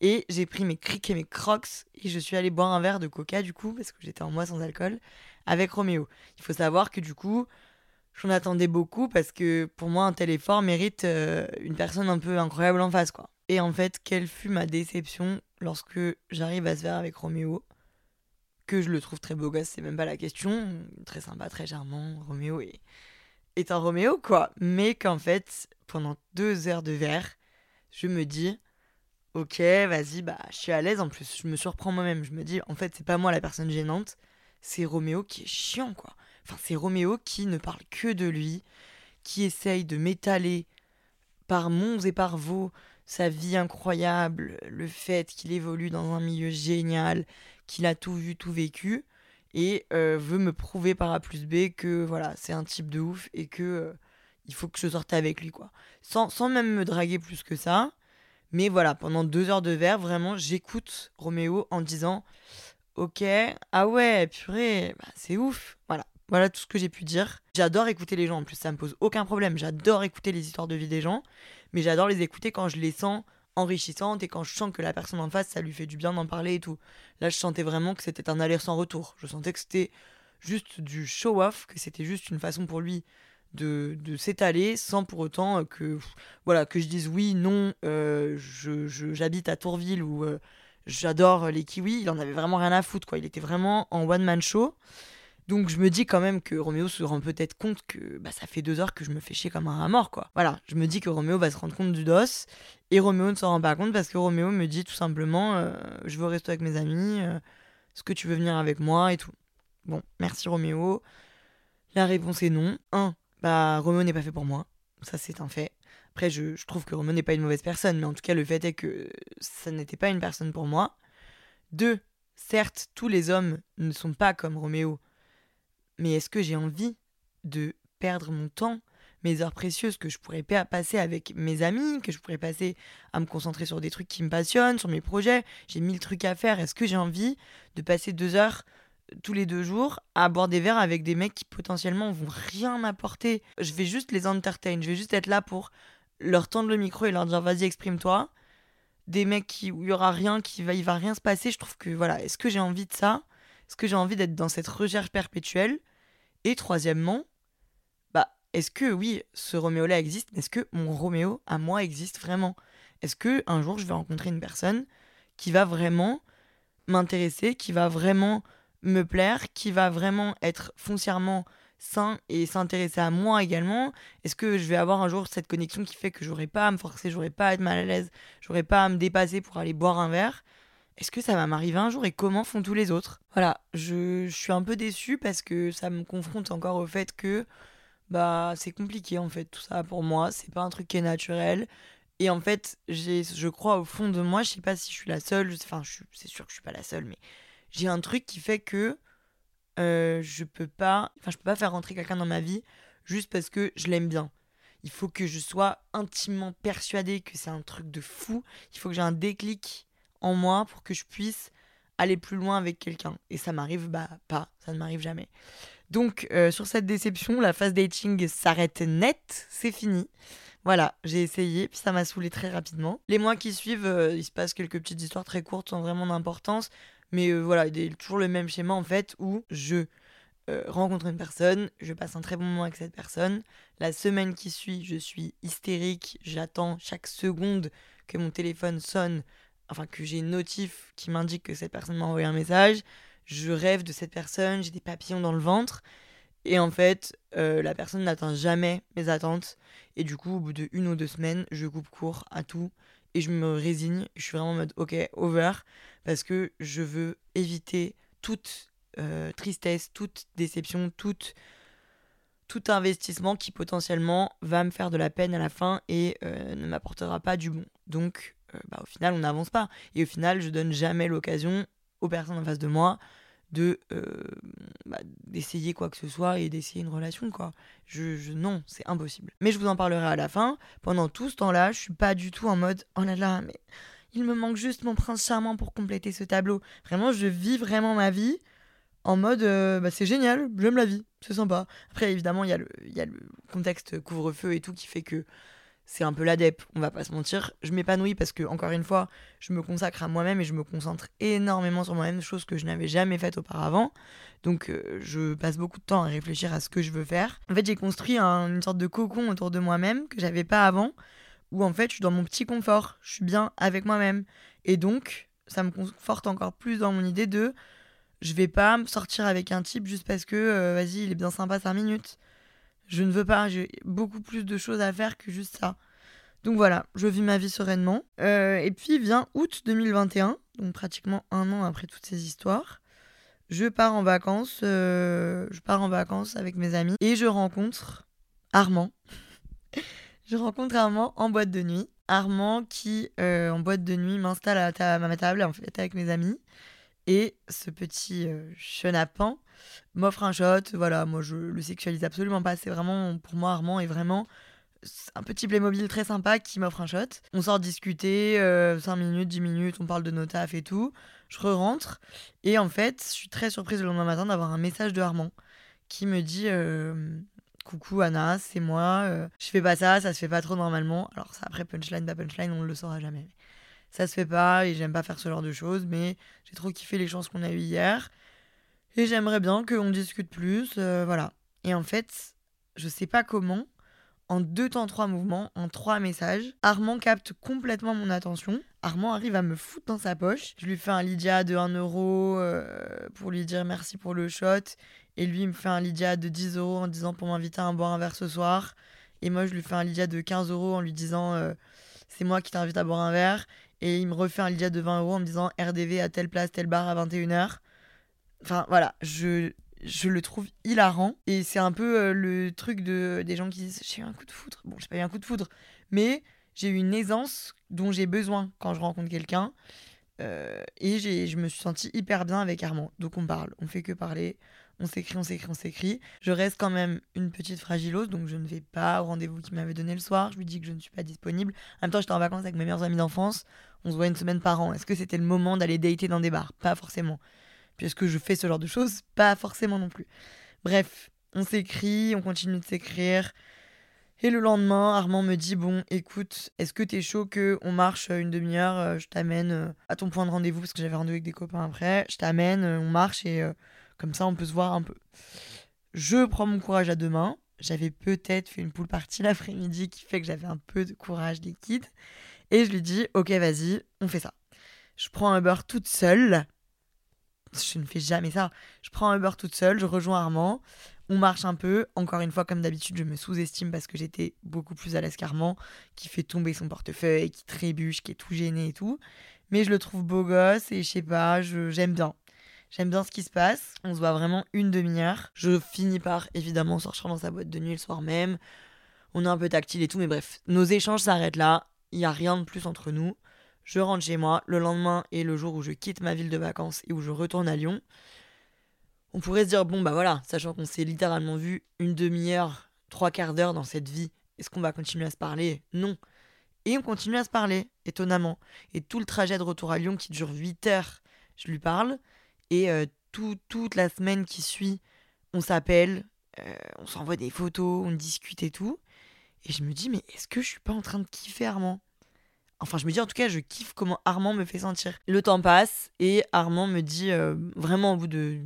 Et j'ai pris mes crics et mes crocs et je suis allée boire un verre de coca du coup, parce que j'étais en mois sans alcool, avec Roméo. Il faut savoir que du coup, j'en attendais beaucoup parce que pour moi, un tel effort mérite euh, une personne un peu incroyable en face, quoi. Et en fait, quelle fut ma déception lorsque j'arrive à se verre avec Roméo que je le trouve très beau gosse, c'est même pas la question. Très sympa, très charmant. Roméo est, est un Roméo, quoi. Mais qu'en fait, pendant deux heures de verre, je me dis, ok, vas-y, bah, je suis à l'aise. En plus, je me surprends moi-même. Je me dis, en fait, c'est pas moi la personne gênante, c'est Roméo qui est chiant, quoi. Enfin, c'est Roméo qui ne parle que de lui, qui essaye de m'étaler par monts et par vaux sa vie incroyable, le fait qu'il évolue dans un milieu génial, qu'il a tout vu, tout vécu, et euh, veut me prouver par A plus B que voilà, c'est un type de ouf et que euh, il faut que je sorte avec lui, quoi. Sans, sans même me draguer plus que ça, mais voilà, pendant deux heures de verre, vraiment, j'écoute Roméo en disant Ok, ah ouais, purée, bah, c'est ouf. Voilà, voilà tout ce que j'ai pu dire. J'adore écouter les gens, en plus, ça me pose aucun problème. J'adore écouter les histoires de vie des gens, mais j'adore les écouter quand je les sens enrichissantes et quand je sens que la personne en face, ça lui fait du bien d'en parler et tout. Là, je sentais vraiment que c'était un aller sans retour. Je sentais que c'était juste du show-off, que c'était juste une façon pour lui de, s'étaler sans pour autant que voilà que je dise oui non euh, je, j'habite à Tourville ou euh, j'adore les kiwis il en avait vraiment rien à foutre quoi. Il était vraiment en one man show. Donc je me dis quand même que Roméo se rend peut-être compte que bah, ça fait deux heures que je me fais chier comme un rat mort quoi. Voilà je me dis que Roméo va se rendre compte du dos et Roméo ne s'en rend pas compte parce que Roméo me dit tout simplement euh, je veux rester avec mes amis est-ce que tu veux venir avec moi et tout. Bon merci Roméo. La réponse est non. Un, bah Roméo n'est pas fait pour moi. Ça, c'est un fait. Après, je, trouve que Roméo n'est pas une mauvaise personne, mais en tout cas, le fait est que ça n'était pas une personne pour moi. Deux, certes, tous les hommes ne sont pas comme Roméo, mais est-ce que j'ai envie de perdre mon temps, mes heures précieuses que je pourrais passer avec mes amis, que je pourrais passer à me concentrer sur des trucs qui me passionnent, sur mes projets? J'ai mille trucs à faire. Est-ce que j'ai envie de passer deux heures tous les deux jours à boire des verres avec des mecs qui potentiellement vont rien m'apporter. Je vais juste les entertain, je vais juste être là pour leur tendre le micro et leur dire vas-y exprime-toi. Des mecs qui, où il y aura rien, qui va, il va rien se passer. Je trouve que voilà, est-ce que j'ai envie de ça? Est-ce que j'ai envie d'être dans cette recherche perpétuelle? Et troisièmement, bah est-ce que oui, ce Roméo-là existe, mais est-ce que mon Roméo à moi existe vraiment? Est-ce que un jour je vais rencontrer une personne qui va vraiment m'intéresser, qui va vraiment me plaire, qui va vraiment être foncièrement sain et s'intéresser à moi également Est-ce que je vais avoir un jour cette connexion qui fait que j'aurai pas à me forcer, j'aurai pas à être mal à l'aise, j'aurai pas à me dépasser pour aller boire un verre? Est-ce que ça va m'arriver un jour et comment font tous les autres? Voilà, je, suis un peu déçue parce que ça me confronte encore au fait que bah c'est compliqué en fait tout ça pour moi, c'est pas un truc qui est naturel. Et en fait, j'ai, je crois au fond de moi, je sais pas si je suis la seule, enfin c'est sûr que je suis pas la seule, mais j'ai un truc qui fait que euh, je peux pas, enfin, je peux pas faire rentrer quelqu'un dans ma vie juste parce que je l'aime bien. Il faut que je sois intimement persuadée que c'est un truc de fou. Il faut que j'ai un déclic en moi pour que je puisse aller plus loin avec quelqu'un. Et ça m'arrive bah pas, ça ne m'arrive jamais. Donc euh, sur cette déception, la phase dating s'arrête net, c'est fini. Voilà, j'ai essayé, puis ça m'a saoulé très rapidement. Les mois qui suivent, euh, il se passe quelques petites histoires très courtes sans vraiment d'importance. Mais euh, voilà, il toujours le même schéma en fait où je euh, rencontre une personne, je passe un très bon moment avec cette personne. La semaine qui suit, je suis hystérique, j'attends chaque seconde que mon téléphone sonne, enfin que j'ai une notif qui m'indique que cette personne m'a envoyé un message. Je rêve de cette personne, j'ai des papillons dans le ventre. Et en fait, euh, la personne n'atteint jamais mes attentes. Et du coup, au bout de une ou deux semaines, je coupe court à tout et je me résigne. Je suis vraiment en mode ok, over, parce que je veux éviter toute euh, tristesse, toute déception, toute, tout investissement qui potentiellement va me faire de la peine à la fin et euh, ne m'apportera pas du bon. Donc, euh, bah, au final, on n'avance pas. Et au final, je donne jamais l'occasion aux personnes en face de moi de euh, bah, d'essayer quoi que ce soit et d'essayer une relation quoi. Je, non c'est impossible. Mais je vous en parlerai à la fin. Pendant tout ce temps là je suis pas du tout en mode oh là là mais il me manque juste mon prince charmant pour compléter ce tableau. Vraiment je vis vraiment ma vie en mode euh, bah, c'est génial j'aime la vie c'est sympa. Après évidemment il y a le il y a le contexte couvre-feu et tout qui fait que c'est un peu l'adep, on va pas se mentir. Je m'épanouis parce que, encore une fois, je me consacre à moi-même et je me concentre énormément sur moi-même, chose que je n'avais jamais faite auparavant. Donc, euh, je passe beaucoup de temps à réfléchir à ce que je veux faire. En fait, j'ai construit une sorte de cocon autour de moi-même que j'avais pas avant, où en fait, je suis dans mon petit confort, je suis bien avec moi-même. Et donc, ça me conforte encore plus dans mon idée de je vais pas sortir avec un type juste parce que, euh, vas-y, il est bien sympa 5 minutes. Je ne veux pas, j'ai beaucoup plus de choses à faire que juste ça. Donc voilà, je vis ma vie sereinement. Euh, et puis vient août 2021, donc pratiquement un an après toutes ces histoires. Je pars en vacances, euh, je pars en vacances avec mes amis et je rencontre Armand. je rencontre Armand en boîte de nuit. Armand qui, euh, en boîte de nuit, m'installe à, ma table en fait avec mes amis. Et ce petit chenapan m'offre un shot. Voilà, moi je le sexualise absolument pas. C'est vraiment, pour moi, Armand est vraiment un petit Playmobil très sympa qui m'offre un shot. On sort discuter, 5 euh, minutes, 10 minutes, on parle de nos tafs et tout. Je re-rentre. Et en fait, je suis très surprise le lendemain matin d'avoir un message de Armand qui me dit euh, Coucou Anna, c'est moi. Euh, je fais pas ça, ça se fait pas trop normalement. Alors, ça, après, punchline, pas punchline, on le saura jamais. Ça se fait pas et j'aime pas faire ce genre de choses, mais j'ai trop kiffé les chances qu'on a eues hier. Et j'aimerais bien qu'on discute plus, euh, voilà. Et en fait, je sais pas comment, en deux temps trois mouvements, en trois messages, Armand capte complètement mon attention. Armand arrive à me foutre dans sa poche. Je lui fais un Lydia de 1 euro euh, pour lui dire merci pour le shot. Et lui, il me fait un Lydia de 10 euros en disant pour m'inviter à boire un verre ce soir. Et moi, je lui fais un Lydia de 15 euros en lui disant euh, c'est moi qui t'invite à boire un verre. Et il me refait un Lydia de 20 euros en me disant RDV à telle place, telle bar à 21h. Enfin voilà, je, je le trouve hilarant. Et c'est un peu euh, le truc de, des gens qui disent J'ai eu un coup de foudre. Bon, j'ai pas eu un coup de foudre, mais j'ai eu une aisance dont j'ai besoin quand je rencontre quelqu'un. Euh, et je me suis sentie hyper bien avec Armand. Donc on parle, on fait que parler, on s'écrit, on s'écrit, on s'écrit. Je reste quand même une petite fragilose, donc je ne vais pas au rendez-vous qu'il m'avait donné le soir. Je lui dis que je ne suis pas disponible. En même temps, j'étais en vacances avec mes meilleurs amis d'enfance. On se voit une semaine par an. Est-ce que c'était le moment d'aller dater dans des bars? Pas forcément. Puisque je fais ce genre de choses? Pas forcément non plus. Bref, on s'écrit, on continue de s'écrire. Et le lendemain, Armand me dit Bon, écoute, est-ce que t'es chaud que on marche une demi-heure? Euh, Je t'amène euh, à ton point de rendez-vous parce que j'avais rendez-vous avec des copains après. Je t'amène, euh, on marche et comme ça on peut se voir un peu. Je prends mon courage à deux mains. J'avais peut-être fait une poule partie l'après-midi qui fait que j'avais un peu de courage liquide. Et je lui dis, ok, vas-y, on fait ça. Je prends un beurre toute seule. Je ne fais jamais ça. Je prends un beurre toute seule, je rejoins Armand. On marche un peu. Encore une fois, comme d'habitude, je me sous-estime parce que j'étais beaucoup plus à l'aise qu'Armand, qui fait tomber son portefeuille, qui trébuche, qui est tout gêné et tout. Mais je le trouve beau gosse et je sais pas, j'aime bien. J'aime bien ce qui se passe. On se voit vraiment une demi-heure. Je finis par évidemment sortir dans sa boîte de nuit le soir même. On est un peu tactile et tout, mais bref, nos échanges s'arrêtent là. Il n'y a rien de plus entre nous. Je rentre chez moi. Le lendemain est le jour où je quitte ma ville de vacances et où je retourne à Lyon. On pourrait se dire, bon bah voilà, sachant qu'on s'est littéralement vu une demi-heure, trois quarts d'heure dans cette vie, est-ce qu'on va continuer à se parler? Non. Et on continue à se parler, étonnamment. Et tout le trajet de retour à Lyon qui dure 8 heures, je lui parle. Et euh, toute la semaine qui suit, on s'appelle, on s'envoie des photos, on discute et tout. Et je me dis, mais est-ce que je suis pas en train de kiffer Armand? Enfin, je me dis en tout cas, je kiffe comment Armand me fait sentir. Le temps passe et Armand me dit, vraiment au bout de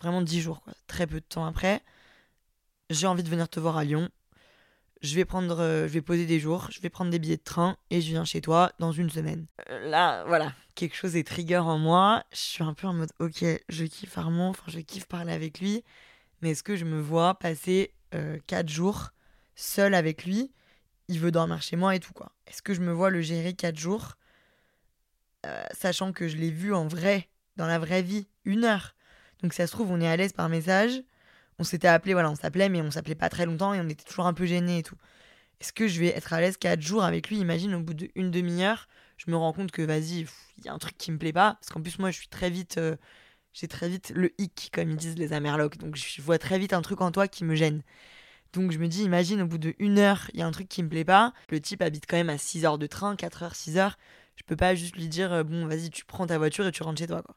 vraiment 10 jours, très peu de temps après, j'ai envie de venir te voir à Lyon. Je vais prendre, je vais poser des jours, je vais prendre des billets de train et je viens chez toi dans une semaine. là, voilà, quelque chose est trigger en moi. Je suis un peu en mode, ok, je kiffe Armand, enfin, je kiffe parler avec lui, mais est-ce que je me vois passer 4 jours seul avec lui? Il veut dormir chez moi et tout, quoi. Est-ce que je me vois le gérer 4 jours, euh, sachant que je l'ai vu en vrai, dans la vraie vie, une heure? Donc, ça se trouve, on est à l'aise par message. On s'était appelé, voilà, on s'appelait, mais on s'appelait pas très longtemps et on était toujours un peu gênés et tout. Est-ce que je vais être à l'aise 4 jours avec lui? Imagine, au bout d'une demi-heure, je me rends compte que vas-y, il y a un truc qui me plaît pas. Parce qu'en plus, moi, je suis très vite. Euh, j'ai très vite le hic, comme ils disent les Amerlocs. Donc, je vois très vite un truc en toi qui me gêne. Donc, je me dis, imagine, au bout de une heure, il y a un truc qui me plaît pas. Le type habite quand même à 6 heures de train, 4 heures, 6 heures. Je peux pas juste lui dire, euh, bon, vas-y, tu prends ta voiture et tu rentres chez toi, quoi.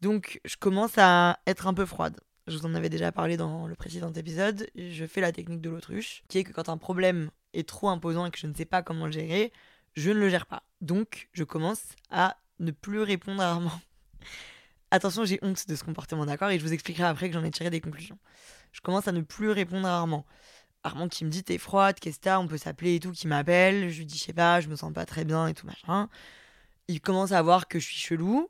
Donc, je commence à être un peu froide. Je vous en avais déjà parlé dans le précédent épisode. Je fais la technique de l'autruche, qui est que quand un problème est trop imposant et que je ne sais pas comment le gérer, je ne le gère pas. Donc, je commence à ne plus répondre à Armand. Attention, j'ai honte de ce comportement, d'accord? Et je vous expliquerai après que j'en ai tiré des conclusions. Je commence à ne plus répondre à Armand. Armand qui me dit T'es froide, qu'est-ce que t'as? On peut s'appeler et tout, qui m'appelle. Je lui dis Je sais pas, je me sens pas très bien et tout machin. Il commence à voir que je suis chelou,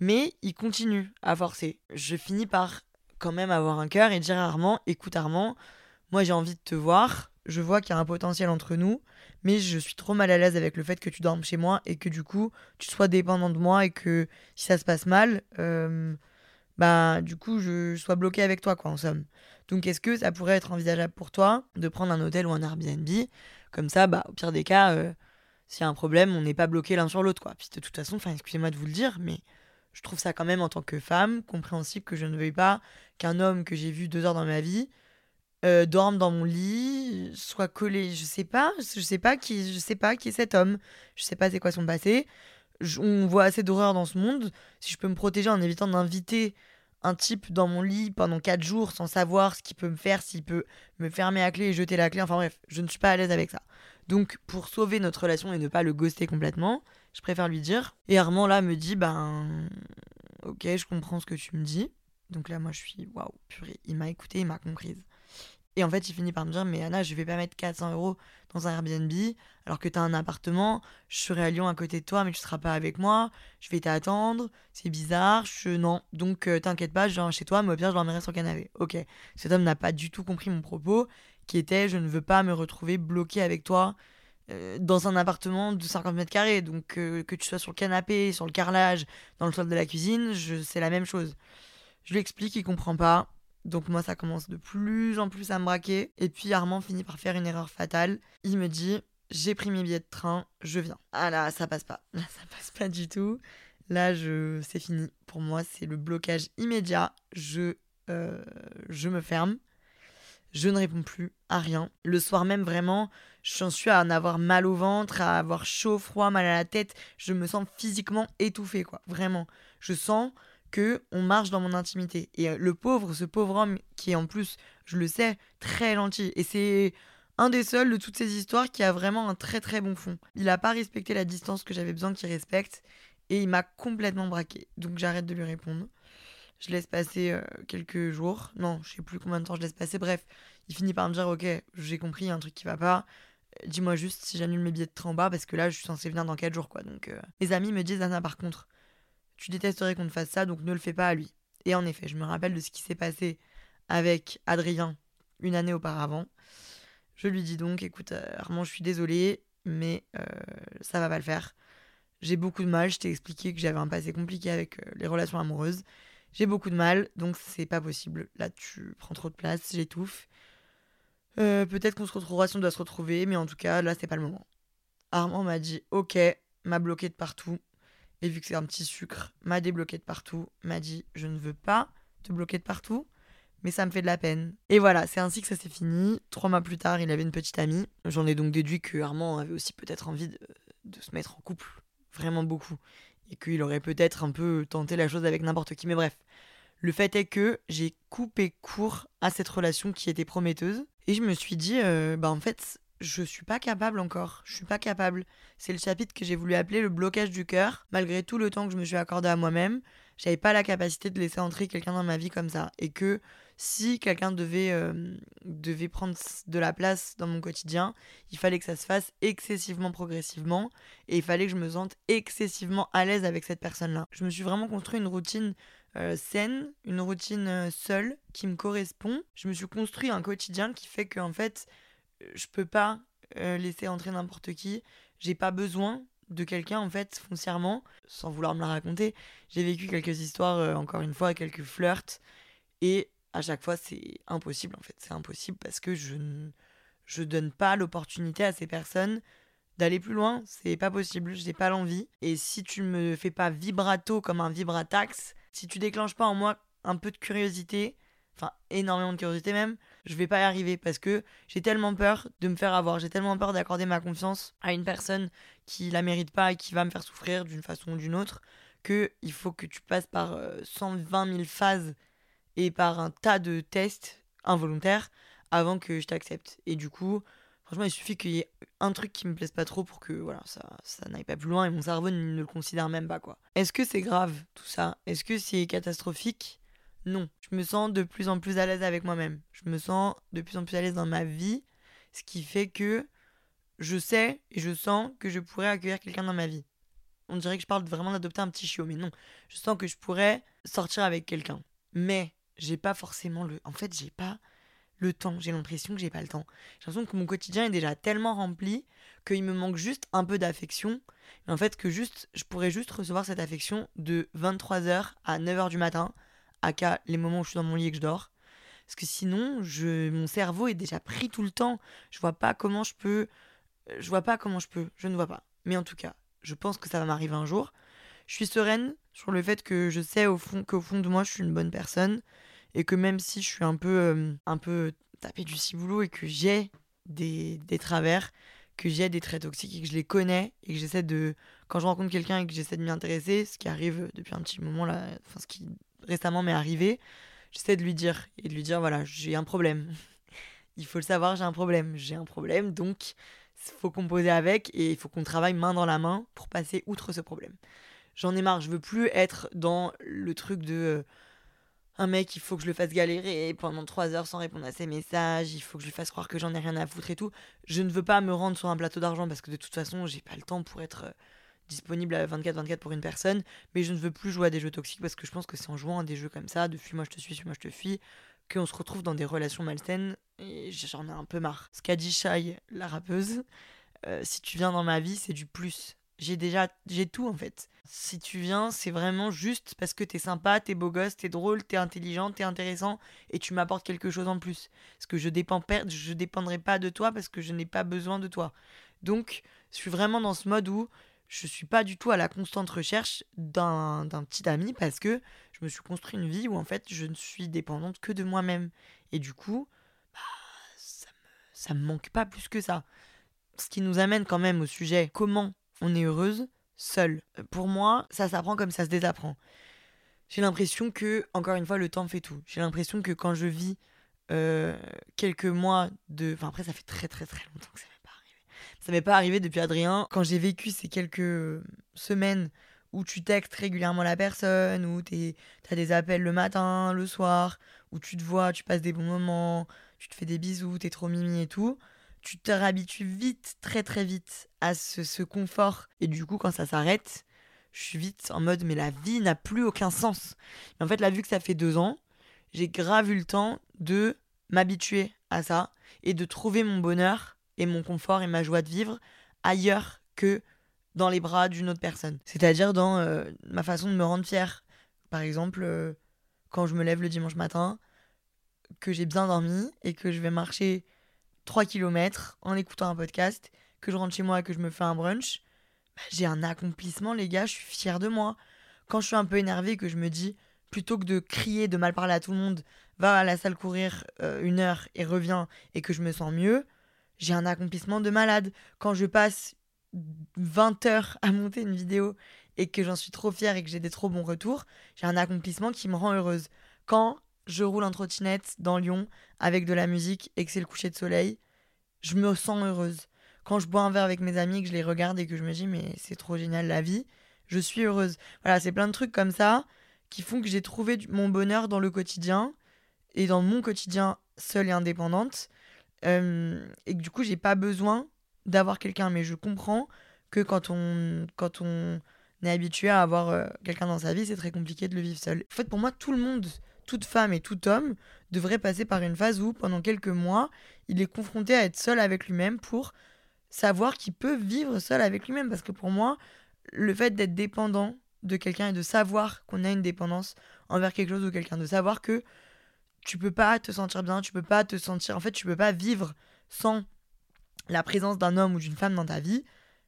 mais il continue à forcer. Je finis par quand même avoir un cœur et dire à Armand Écoute, Armand, moi j'ai envie de te voir. Je vois qu'il y a un potentiel entre nous mais je suis trop mal à l'aise avec le fait que tu dormes chez moi et que du coup tu sois dépendant de moi et que si ça se passe mal, euh, bah du coup je sois bloqué avec toi quoi en somme. Donc est-ce que ça pourrait être envisageable pour toi de prendre un hôtel ou un Airbnb? Comme ça, bah au pire des cas, euh, s'il y a un problème, on n'est pas bloqué l'un sur l'autre quoi. Puis de toute façon, enfin excusez-moi de vous le dire, mais je trouve ça quand même en tant que femme compréhensible que je ne veuille pas qu'un homme que j'ai vu deux heures dans ma vie euh, dorme dans mon lit, soit collé, je sais pas, je sais pas qui, je sais pas qui est cet homme, je sais pas c'est quoi son passé. on voit assez d'horreur dans ce monde. Si je peux me protéger en évitant d'inviter un type dans mon lit pendant 4 jours sans savoir ce qu'il peut me faire, s'il peut me fermer la clé et jeter la clé, enfin bref, je ne suis pas à l'aise avec ça. Donc pour sauver notre relation et ne pas le ghoster complètement, je préfère lui dire. Et Armand là me dit ben ok, je comprends ce que tu me dis. Donc là moi je suis waouh, purée, il m'a écouté, il m'a comprise. Et en fait, il finit par me dire Mais Anna, je vais pas mettre 400 euros dans un Airbnb alors que tu as un appartement. Je serai à Lyon à côté de toi, mais tu seras pas avec moi. Je vais t'attendre. C'est bizarre. Je... Non. Donc, euh, t'inquiète pas, je viens chez toi, mais au pire, je dormirai sur le canapé. Ok. Cet homme n'a pas du tout compris mon propos qui était Je ne veux pas me retrouver bloqué avec toi euh, dans un appartement de 50 mètres carrés. Donc, euh, que tu sois sur le canapé, sur le carrelage, dans le sol de la cuisine, c'est la même chose. Je lui explique, il comprend pas. Donc moi, ça commence de plus en plus à me braquer. Et puis Armand finit par faire une erreur fatale. Il me dit, j'ai pris mes billets de train, je viens. Ah là, ça passe pas. Là, ça passe pas du tout. Là, je... c'est fini. Pour moi, c'est le blocage immédiat. Je, euh, je me ferme. Je ne réponds plus à rien. Le soir même, vraiment, j'en suis à en avoir mal au ventre, à avoir chaud, froid, mal à la tête. Je me sens physiquement étouffée, quoi. Vraiment. Je sens que on marche dans mon intimité. Et euh, le pauvre, ce pauvre homme qui est en plus, je le sais, très gentil. Et c'est un des seuls de toutes ces histoires qui a vraiment un très très bon fond. Il n'a pas respecté la distance que j'avais besoin qu'il respecte et il m'a complètement braqué. Donc j'arrête de lui répondre. Je laisse passer euh, quelques jours. Non, je sais plus combien de temps je laisse passer. Bref, il finit par me dire Ok, j'ai compris, il y a un truc qui va pas. Dis-moi juste si j'annule mes billets de train en bas parce que là, je suis censée venir dans 4 jours, quoi. Donc, euh, mes amis me disent, Anna, par contre, tu détesterais qu'on te fasse ça, donc ne le fais pas à lui. Et en effet, je me rappelle de ce qui s'est passé avec Adrien une année auparavant. Je lui dis donc, écoute, euh, Armand, je suis désolée, mais euh, ça va pas le faire. J'ai beaucoup de mal, je t'ai expliqué que j'avais un passé compliqué avec les relations amoureuses. J'ai beaucoup de mal, donc c'est pas possible. Là, tu prends trop de place, j'étouffe. Euh, peut-être qu'on se retrouvera si on doit se retrouver, mais en tout cas, là, c'est pas le moment. Armand m'a dit ok, m'a bloqué de partout. Et vu que c'est un petit sucre, m'a débloqué de partout, m'a dit je ne veux pas te bloquer de partout, mais ça me fait de la peine. Et voilà, c'est ainsi que ça s'est fini. Trois mois plus tard, il avait une petite amie. J'en ai donc déduit que Armand avait aussi peut-être envie de, de, se mettre en couple, vraiment beaucoup. Et qu'il aurait peut-être un peu tenté la chose avec n'importe qui, mais bref. Le fait est que j'ai coupé court à cette relation qui était prometteuse. Et je me suis dit, euh, bah en fait, je suis pas capable encore. Je suis pas capable. C'est le chapitre que j'ai voulu appeler le blocage du cœur. Malgré tout le temps que je me suis accordé à moi-même, j'avais pas la capacité de laisser entrer quelqu'un dans ma vie comme ça. Et que si quelqu'un devait, euh, devait prendre de la place dans mon quotidien, il fallait que ça se fasse excessivement progressivement. Et il fallait que je me sente excessivement à l'aise avec cette personne-là. Je me suis vraiment construit une routine euh, saine, une routine euh, seule qui me correspond. Je me suis construit un quotidien qui fait que en fait, euh, je peux pas laisser entrer n'importe qui. J'ai pas besoin de quelqu'un en fait foncièrement, sans vouloir me la raconter. J'ai vécu quelques histoires, encore une fois, quelques flirts, et à chaque fois c'est impossible en fait. C'est impossible parce que je ne je donne pas l'opportunité à ces personnes d'aller plus loin. C'est pas possible. J'ai pas l'envie. Et si tu me fais pas vibrato comme un vibratax, si tu déclenches pas en moi un peu de curiosité, enfin énormément de curiosité même, je vais pas y arriver parce que j'ai tellement peur de me faire avoir, j'ai tellement peur d'accorder ma confiance à une personne qui la mérite pas et qui va me faire souffrir d'une façon ou d'une autre, que il faut que tu passes par 120 euh, 000 phases et par un tas de tests involontaires avant que je t'accepte. Et du coup, franchement, il suffit qu'il y ait un truc qui me plaise pas trop pour que voilà, ça, ça n'aille pas plus loin et mon cerveau ne le considère même pas quoi. Est-ce que c'est grave tout ça? Est-ce que c'est catastrophique? Non. Je me sens de plus en plus à l'aise avec moi-même. Je me sens de plus en plus à l'aise dans ma vie, ce qui fait que je sais et je sens que je pourrais accueillir quelqu'un dans ma vie. On dirait que je parle vraiment d'adopter un petit chiot, mais non. Je sens que je pourrais sortir avec quelqu'un. Mais j'ai pas forcément le. En fait, j'ai pas le temps. J'ai l'impression que j'ai pas le temps. J'ai l'impression que mon quotidien est déjà tellement rempli qu'il me manque juste un peu d'affection. En fait, que juste, je pourrais juste recevoir cette affection de 23h à 9h du matin, à cas les moments où je suis dans mon lit et que je dors. Parce que sinon, je, mon cerveau est déjà pris tout le temps. Je vois pas comment je peux. Je vois pas comment je peux. Je ne vois pas. Mais en tout cas, je pense que ça va m'arriver un jour. Je suis sereine sur le fait que je sais au fond qu'au fond de moi, je suis une bonne personne et que même si je suis un peu, un peu tapé du ciboulot et que j'ai des, des travers, que j'ai des traits toxiques et que je les connais et que j'essaie de quand je rencontre quelqu'un et que j'essaie de m'y intéresser ce qui arrive depuis un petit moment là enfin ce qui récemment m'est arrivé j'essaie de lui dire et de lui dire voilà j'ai un problème. Il faut le savoir j'ai un problème. J'ai un problème donc il faut composer avec et il faut qu'on travaille main dans la main pour passer outre ce problème. J'en ai marre je veux plus être dans le truc de un mec, il faut que je le fasse galérer pendant trois heures sans répondre à ses messages, il faut que je lui fasse croire que j'en ai rien à foutre et tout. Je ne veux pas me rendre sur un plateau d'argent parce que de toute façon, j'ai pas le temps pour être euh, disponible à 24-24 pour une personne, mais je ne veux plus jouer à des jeux toxiques parce que je pense que c'est en jouant à des jeux comme ça, de fuis-moi je te suis, suis-moi je te fuis, qu'on se retrouve dans des relations malsaines et j'en ai un peu marre. Ce qu'a dit Shai, la rappeuse, euh, si tu viens dans ma vie, c'est du plus. J'ai déjà, j'ai tout en fait. Si tu viens, c'est vraiment juste parce que t'es sympa, t'es beau gosse, t'es drôle, t'es intelligent, t'es intéressant et tu m'apportes quelque chose en plus. Parce que je dépends, je dépendrai pas de toi parce que je n'ai pas besoin de toi. Donc, je suis vraiment dans ce mode où je suis pas du tout à la constante recherche d'un petit ami parce que je me suis construit une vie où en fait je ne suis dépendante que de moi-même. Et du coup, bah, ça, me, ça me manque pas plus que ça. Ce qui nous amène quand même au sujet comment on est heureuse seule. Pour moi, ça s'apprend comme ça se désapprend. J'ai l'impression que, encore une fois, le temps fait tout. J'ai l'impression que quand je vis euh, quelques mois de. Enfin, après, ça fait très très très longtemps que ça m'est pas arrivé. Ça m'est pas arrivé depuis Adrien. Quand j'ai vécu ces quelques semaines où tu textes régulièrement la personne, où tu as des appels le matin, le soir, où tu te vois, tu passes des bons moments, tu te fais des bisous, t'es trop mimi et tout tu te réhabitues vite, très très vite à ce, ce confort. Et du coup, quand ça s'arrête, je suis vite en mode, mais la vie n'a plus aucun sens. en fait, là, vu que ça fait deux ans, j'ai grave eu le temps de m'habituer à ça et de trouver mon bonheur et mon confort et ma joie de vivre ailleurs que dans les bras d'une autre personne. C'est-à-dire dans euh, ma façon de me rendre fière. Par exemple, euh, quand je me lève le dimanche matin, que j'ai bien dormi et que je vais marcher 3 km en écoutant un podcast, que je rentre chez moi et que je me fais un brunch, bah, j'ai un accomplissement, les gars, je suis fière de moi. Quand je suis un peu énervée, que je me dis, plutôt que de crier, de mal parler à tout le monde, va à la salle courir euh, une heure et reviens et que je me sens mieux, j'ai un accomplissement de malade. Quand je passe 20 heures à monter une vidéo et que j'en suis trop fière et que j'ai des trop bons retours, j'ai un accomplissement qui me rend heureuse. Quand je roule en trottinette dans Lyon avec de la musique et que c'est le coucher de soleil, je me sens heureuse. Quand je bois un verre avec mes amis, que je les regarde et que je me dis mais c'est trop génial la vie, je suis heureuse. Voilà, c'est plein de trucs comme ça qui font que j'ai trouvé mon bonheur dans le quotidien et dans mon quotidien seule et indépendante. Euh, et que du coup, j'ai pas besoin d'avoir quelqu'un. Mais je comprends que quand on, quand on est habitué à avoir euh, quelqu'un dans sa vie, c'est très compliqué de le vivre seul. En fait, pour moi, tout le monde, toute femme et tout homme devrait passer par une phase où, pendant quelques mois, il est confronté à être seul avec lui-même pour savoir qu'il peut vivre seul avec lui-même. Parce que pour moi, le fait d'être dépendant de quelqu'un et de savoir qu'on a une dépendance envers quelque chose ou quelqu'un, de savoir que tu peux pas te sentir bien, tu peux pas te sentir. En fait, tu peux pas vivre sans la présence d'un homme ou d'une femme dans ta vie,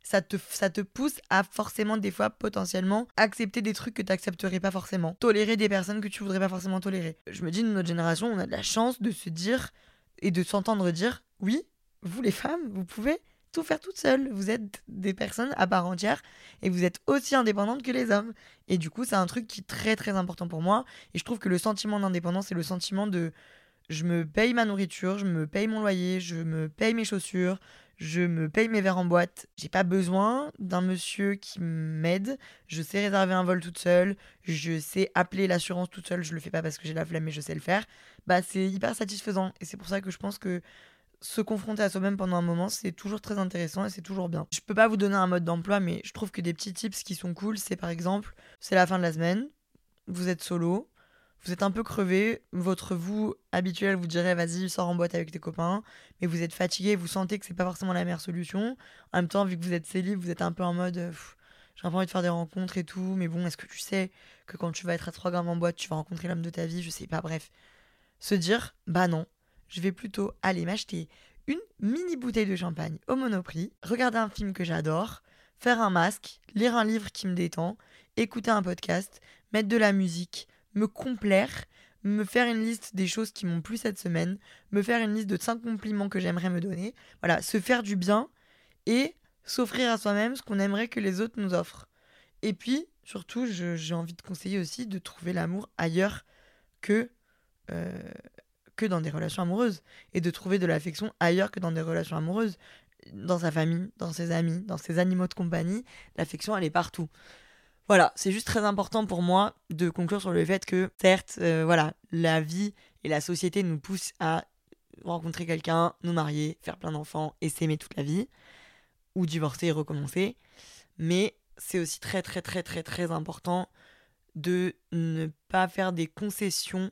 ça te, ça te pousse à forcément, des fois, potentiellement, accepter des trucs que tu n'accepterais pas forcément. Tolérer des personnes que tu voudrais pas forcément tolérer. Je me dis, notre génération, on a de la chance de se dire et de s'entendre dire oui, vous les femmes, vous pouvez tout faire toute seule. Vous êtes des personnes à part entière et vous êtes aussi indépendantes que les hommes. Et du coup, c'est un truc qui est très très important pour moi. Et je trouve que le sentiment d'indépendance, c'est le sentiment de je me paye ma nourriture, je me paye mon loyer, je me paye mes chaussures, je me paye mes verres en boîte. J'ai pas besoin d'un monsieur qui m'aide. Je sais réserver un vol toute seule. Je sais appeler l'assurance toute seule. Je le fais pas parce que j'ai la flemme, mais je sais le faire. Bah, c'est hyper satisfaisant. Et c'est pour ça que je pense que se confronter à soi-même pendant un moment, c'est toujours très intéressant et c'est toujours bien. Je peux pas vous donner un mode d'emploi, mais je trouve que des petits tips qui sont cool, c'est par exemple, c'est la fin de la semaine, vous êtes solo, vous êtes un peu crevé, votre vous habituel vous dirait vas-y, sors en boîte avec tes copains, mais vous êtes fatigué, vous sentez que c'est pas forcément la meilleure solution. En même temps, vu que vous êtes célib, vous êtes un peu en mode j'ai pas envie de faire des rencontres et tout, mais bon, est-ce que tu sais que quand tu vas être à 3 grammes en boîte, tu vas rencontrer l'homme de ta vie? Je sais pas, bref. Se dire bah non, je vais plutôt aller m'acheter une mini bouteille de champagne au Monoprix, regarder un film que j'adore, faire un masque, lire un livre qui me détend, écouter un podcast, mettre de la musique, me complaire, me faire une liste des choses qui m'ont plu cette semaine, me faire une liste de 5 compliments que j'aimerais me donner. Voilà, se faire du bien et s'offrir à soi-même ce qu'on aimerait que les autres nous offrent. Et puis, surtout, j'ai envie de conseiller aussi de trouver l'amour ailleurs que, euh, que dans des relations amoureuses. Et de trouver de l'affection ailleurs que dans des relations amoureuses. Dans sa famille, dans ses amis, dans ses animaux de compagnie, l'affection, elle est partout. Voilà, c'est juste très important pour moi de conclure sur le fait que, certes, euh, voilà, la vie et la société nous poussent à rencontrer quelqu'un, nous marier, faire plein d'enfants et s'aimer toute la vie, ou divorcer et recommencer. Mais c'est aussi très, très, très, très, très important de ne pas faire des concessions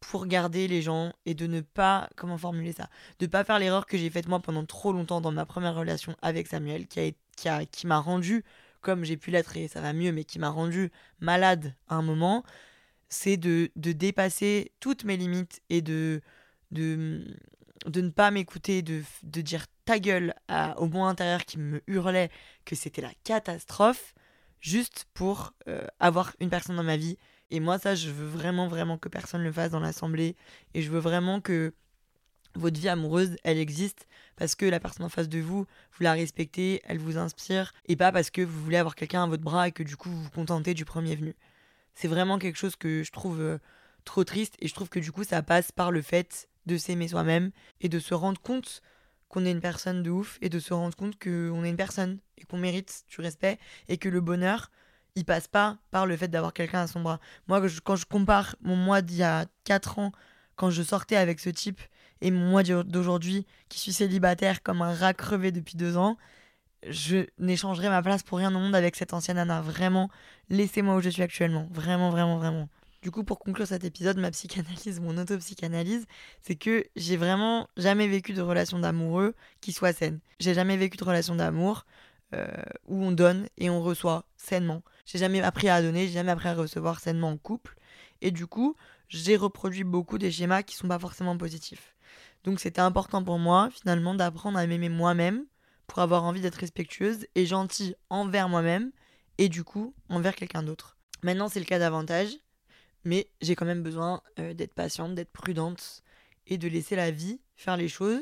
pour garder les gens et de ne pas, comment formuler ça, de ne pas faire l'erreur que j'ai faite moi pendant trop longtemps dans ma première relation avec Samuel, qui m'a qui qui rendu comme j'ai pu l'être et ça va mieux, mais qui m'a rendu malade à un moment, c'est de, de, dépasser toutes mes limites et de, de, de ne pas m'écouter, de, de dire ta gueule au bon intérieur qui me hurlait que c'était la catastrophe, juste pour euh, avoir une personne dans ma vie. Et moi, ça, je veux vraiment, vraiment que personne le fasse dans l'assemblée. Et je veux vraiment que votre vie amoureuse, elle existe parce que la personne en face de vous, vous la respectez, elle vous inspire, et pas parce que vous voulez avoir quelqu'un à votre bras et que du coup vous vous contentez du premier venu. C'est vraiment quelque chose que je trouve euh, trop triste et je trouve que du coup ça passe par le fait de s'aimer soi-même et de se rendre compte qu'on est une personne de ouf et de se rendre compte qu'on est une personne et qu'on mérite du respect et que le bonheur, il passe pas par le fait d'avoir quelqu'un à son bras. Moi, quand je compare mon moi d'il y a 4 ans, quand je sortais avec ce type et moi d'aujourd'hui qui suis célibataire comme un rat crevé depuis deux ans, je n'échangerai ma place pour rien au monde avec cette ancienne Anna. Vraiment, laissez-moi où je suis actuellement. Vraiment, vraiment, vraiment. Du coup, pour conclure cet épisode, ma psychanalyse, mon autopsychanalyse, c'est que j'ai vraiment jamais vécu de relation d'amoureux qui soit saine. J'ai jamais vécu de relation d'amour euh, où on donne et on reçoit sainement. J'ai jamais appris à donner, j'ai jamais appris à recevoir sainement en couple. Et du coup, j'ai reproduit beaucoup des schémas qui sont pas forcément positifs. Donc c'était important pour moi, finalement, d'apprendre à m'aimer moi-même pour avoir envie d'être respectueuse et gentille envers moi-même et du coup envers quelqu'un d'autre. Maintenant, c'est le cas davantage mais j'ai quand même besoin euh, d'être patiente, d'être prudente et de laisser la vie faire les choses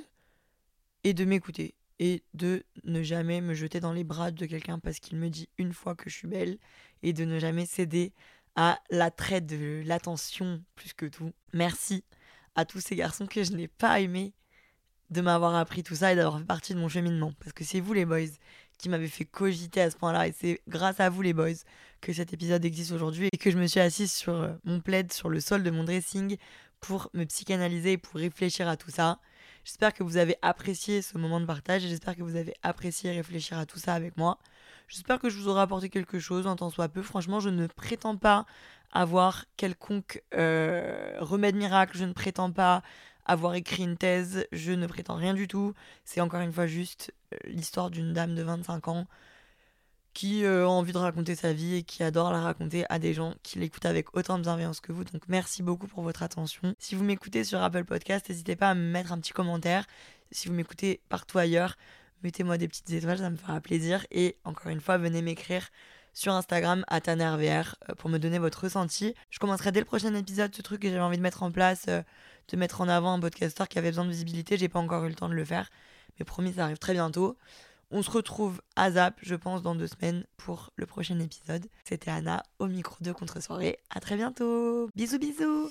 et de m'écouter et de ne jamais me jeter dans les bras de quelqu'un parce qu'il me dit une fois que je suis belle et de ne jamais céder à l'attrait de l'attention plus que tout. Merci à tous ces garçons que je n'ai pas aimés de m'avoir appris tout ça et d'avoir fait partie de mon cheminement parce que c'est vous les boys qui m'avait fait cogiter à ce point-là. Et c'est grâce à vous, les boys, que cet épisode existe aujourd'hui et que je me suis assise sur euh, mon plaid, sur le sol de mon dressing pour me psychanalyser pour réfléchir à tout ça. J'espère que vous avez apprécié ce moment de partage et j'espère que vous avez apprécié réfléchir à tout ça avec moi. J'espère que je vous aurai apporté quelque chose en tant soit peu. Franchement, je ne prétends pas avoir quelconque euh, remède miracle. Je ne prétends pas avoir écrit une thèse, je ne prétends rien du tout. C'est encore une fois juste euh, l'histoire d'une dame de 25 ans qui euh, a envie de raconter sa vie et qui adore la raconter à des gens qui l'écoutent avec autant de bienveillance que vous. Donc merci beaucoup pour votre attention. Si vous m'écoutez sur Apple Podcast, n'hésitez pas à me mettre un petit commentaire. Si vous m'écoutez partout ailleurs, mettez-moi des petites étoiles, ça me fera plaisir. Et encore une fois, venez m'écrire sur Instagram à TanerVR euh, pour me donner votre ressenti. Je commencerai dès le prochain épisode ce truc que j'avais envie de mettre en place de mettre en avant un podcaster qui avait besoin de visibilité. J'ai pas encore eu le temps de le faire, mais promis, ça arrive très bientôt. On se retrouve à Zap, je pense, dans deux semaines pour le prochain épisode. C'était Anna au micro de Contre-soirée. À très bientôt. Bisous, bisous.